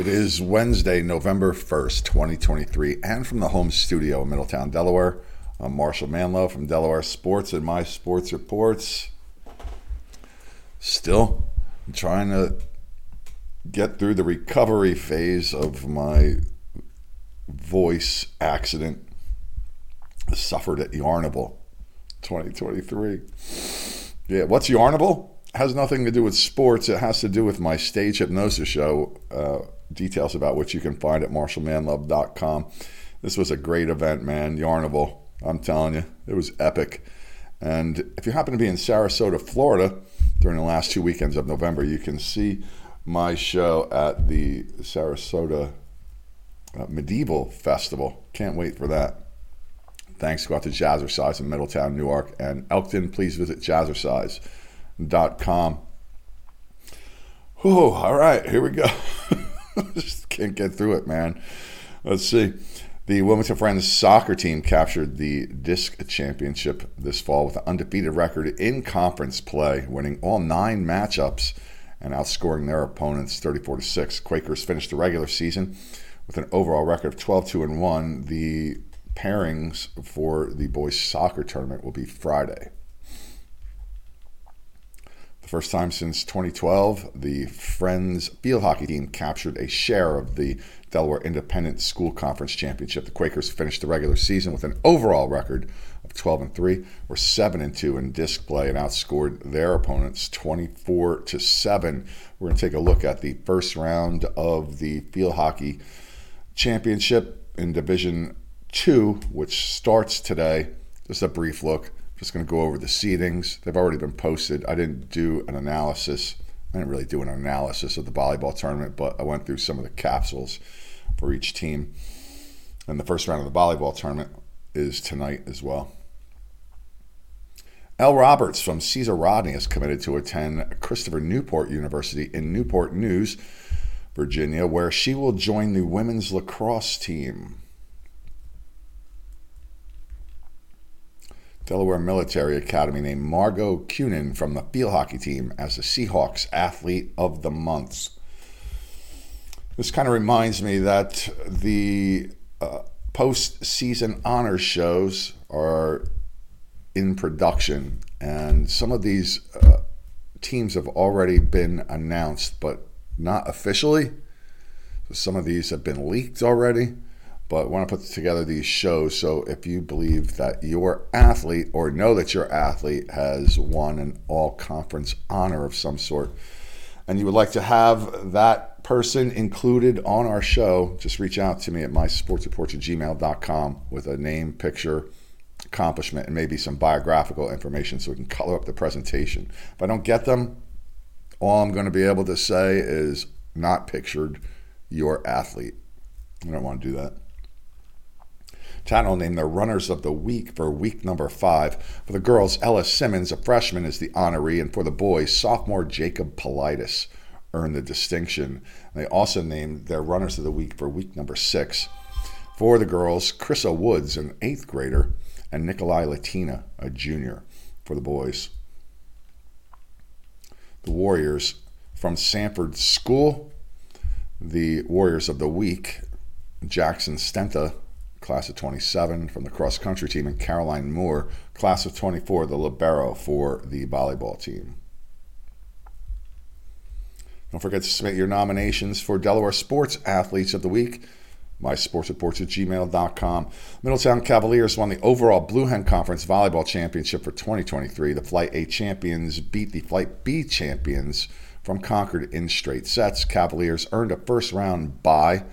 It is Wednesday, November 1st, 2023, and from the home studio in Middletown, Delaware. I'm Marshall Manlove from Delaware Sports and My Sports Reports. Still trying to get through the recovery phase of my voice accident suffered at Yarnival 2023. Yeah, what's Yarnival? Has nothing to do with sports. It has to do with my stage hypnosis show. Uh, details about which you can find at marshallmanlove.com. This was a great event, man. Yarnival, I'm telling you, it was epic. And if you happen to be in Sarasota, Florida, during the last two weekends of November, you can see my show at the Sarasota uh, Medieval Festival. Can't wait for that. Thanks go out to Jazzercise in Middletown, Newark, and Elkton. Please visit jazzercise.com. Oh, all right, here we go. Just can't get through it, man. Let's see. The Wilmington Friends soccer team captured the DISC championship this fall with an undefeated record in conference play, winning all nine matchups and outscoring their opponents 34 to 6. Quakers finished the regular season with an overall record of 12 2 and 1. The pairings for the boys soccer tournament will be Friday. First time since 2012, the Friends field hockey team captured a share of the Delaware Independent School Conference Championship. The Quakers finished the regular season with an overall record of 12 and 3, were 7 and 2 in DISC play and outscored their opponents 24 to 7. We're going to take a look at the first round of the field hockey championship in Division 2, which starts today. Just a brief look. Just going to go over the seedings. They've already been posted. I didn't do an analysis. I didn't really do an analysis of the volleyball tournament, but I went through some of the capsules for each team. And the first round of the volleyball tournament is tonight as well. Elle Roberts from Caesar Rodney is committed to attend Christopher Newport University in Newport News, Virginia, where she will join the women's lacrosse team. Delaware Military Academy named Margot Cunin from the field hockey team as the Seahawks Athlete of the Month. This kind of reminds me that the uh, postseason honor shows are in production, and some of these uh, teams have already been announced, but not officially. So some of these have been leaked already but want to put together these shows. So if you believe that your athlete or know that your athlete has won an all conference honor of some sort, and you would like to have that person included on our show, just reach out to me at mysportsreports at gmail.com with a name, picture, accomplishment, and maybe some biographical information so we can color up the presentation. If I don't get them, all I'm going to be able to say is not pictured your athlete. I don't want to do that. Tatnall named their runners of the week for week number five. For the girls, Ellis Simmons, a freshman, is the honoree, and for the boys, sophomore Jacob Politis earned the distinction. They also named their runners of the week for week number six. For the girls, Chrissa Woods, an eighth grader, and Nikolai Latina, a junior. For the boys, the Warriors from Sanford School, the Warriors of the Week, Jackson Stenta, class of 27 from the cross country team, and Caroline Moore, class of 24, the libero for the volleyball team. Don't forget to submit your nominations for Delaware Sports Athletes of the Week. My sports reports at gmail.com. Middletown Cavaliers won the overall Blue Hen Conference Volleyball Championship for 2023. The Flight A champions beat the Flight B champions from Concord in straight sets. Cavaliers earned a first round bye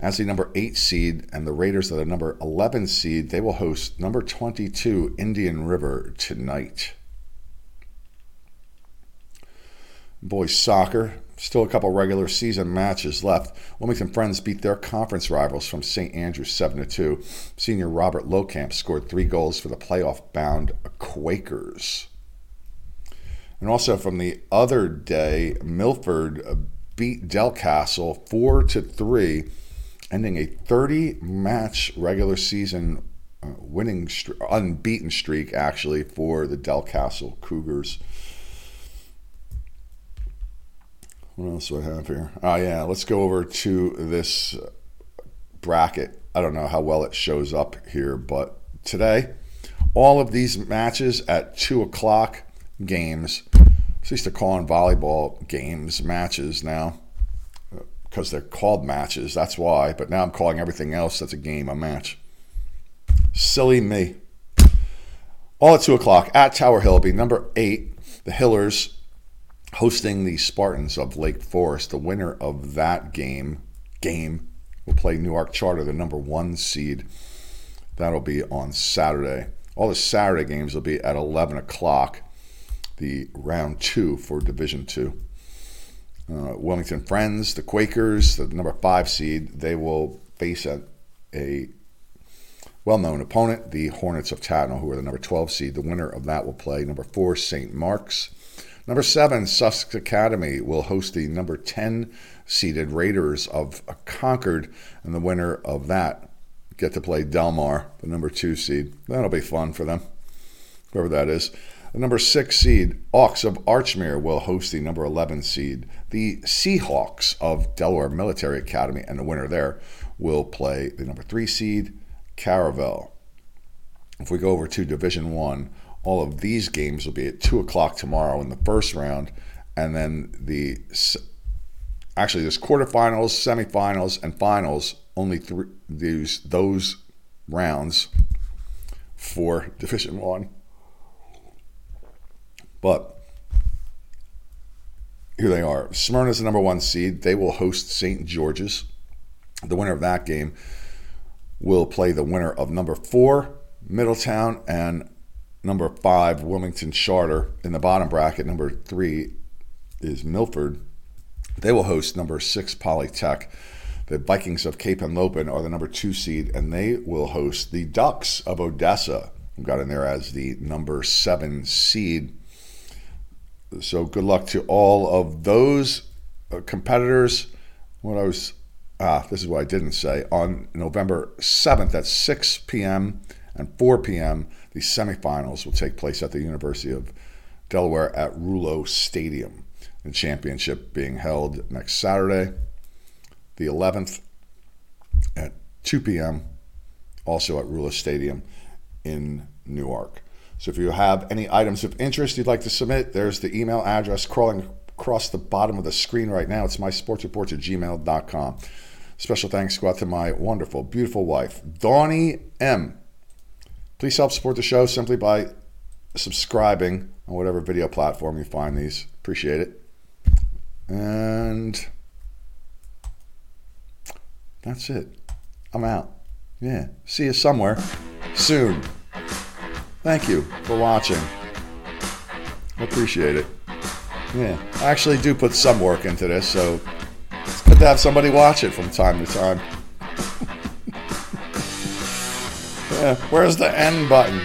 as the number 8 seed and the Raiders are the number 11 seed. They will host number 22 Indian River tonight. Boys soccer, still a couple regular season matches left. Wilmington Friends beat their conference rivals from St. Andrews 7 2. Senior Robert Lowcamp scored three goals for the playoff bound Quakers. And also from the other day, Milford beat Delcastle 4 to 3 ending a 30 match regular season uh, winning unbeaten streak actually for the Delcastle Cougars. What else do I have here? Oh, yeah. Let's go over to this bracket. I don't know how well it shows up here, but today, all of these matches at 2 o'clock games. I used to call them volleyball games matches now because they're called matches. That's why. But now I'm calling everything else that's a game a match. Silly me. All at 2 o'clock at Tower Hill, be number 8, the Hillers hosting the Spartans of Lake Forest. The winner of that game game will play Newark Charter, the number one seed. That'll be on Saturday. All the Saturday games will be at 11 o'clock, the round two for Division Two. Uh, Wilmington Friends, the Quakers, the number five seed, they will face a, a well known opponent, the Hornets of Tatnall, who are the number 12 seed. The winner of that will play number four, St. Mark's. Number seven, Sussex Academy will host the number 10 seeded Raiders of Concord, and the winner of that get to play Delmar, the number two seed. That'll be fun for them, whoever that is. The number six seed, Hawks of Archmere, will host the number 11 seed, the Seahawks of Delaware Military Academy, and the winner there will play the number three seed, Caravel. If we go over to Division One, all of these games will be at two o'clock tomorrow in the first round, and then the actually there's quarterfinals, semifinals, and finals. Only three these those rounds for Division One. But here they are. Smyrna is the number one seed. They will host St. George's. The winner of that game will play the winner of number four, Middletown, and number five, Wilmington Charter. In the bottom bracket, number three is Milford. They will host number six, Polytech. The Vikings of Cape Henlopen are the number two seed, and they will host the Ducks of Odessa. who got in there as the number seven seed. So good luck to all of those uh, competitors. What I was, ah, this is what I didn't say. On November 7th at 6 p.m. and 4 p.m., the semifinals will take place at the University of Delaware at Rullo Stadium. The championship being held next Saturday, the 11th at 2 p.m., also at Rullo Stadium in Newark. So if you have any items of interest you'd like to submit, there's the email address crawling across the bottom of the screen right now. It's mysportsreports at gmail.com. Special thanks go out to my wonderful, beautiful wife, Dawnie M. Please help support the show simply by subscribing on whatever video platform you find these. Appreciate it. And that's it. I'm out. Yeah. See you somewhere soon. Thank you for watching. I appreciate it. Yeah. I actually do put some work into this, so it's good to have somebody watch it from time to time. yeah. Where's the end button?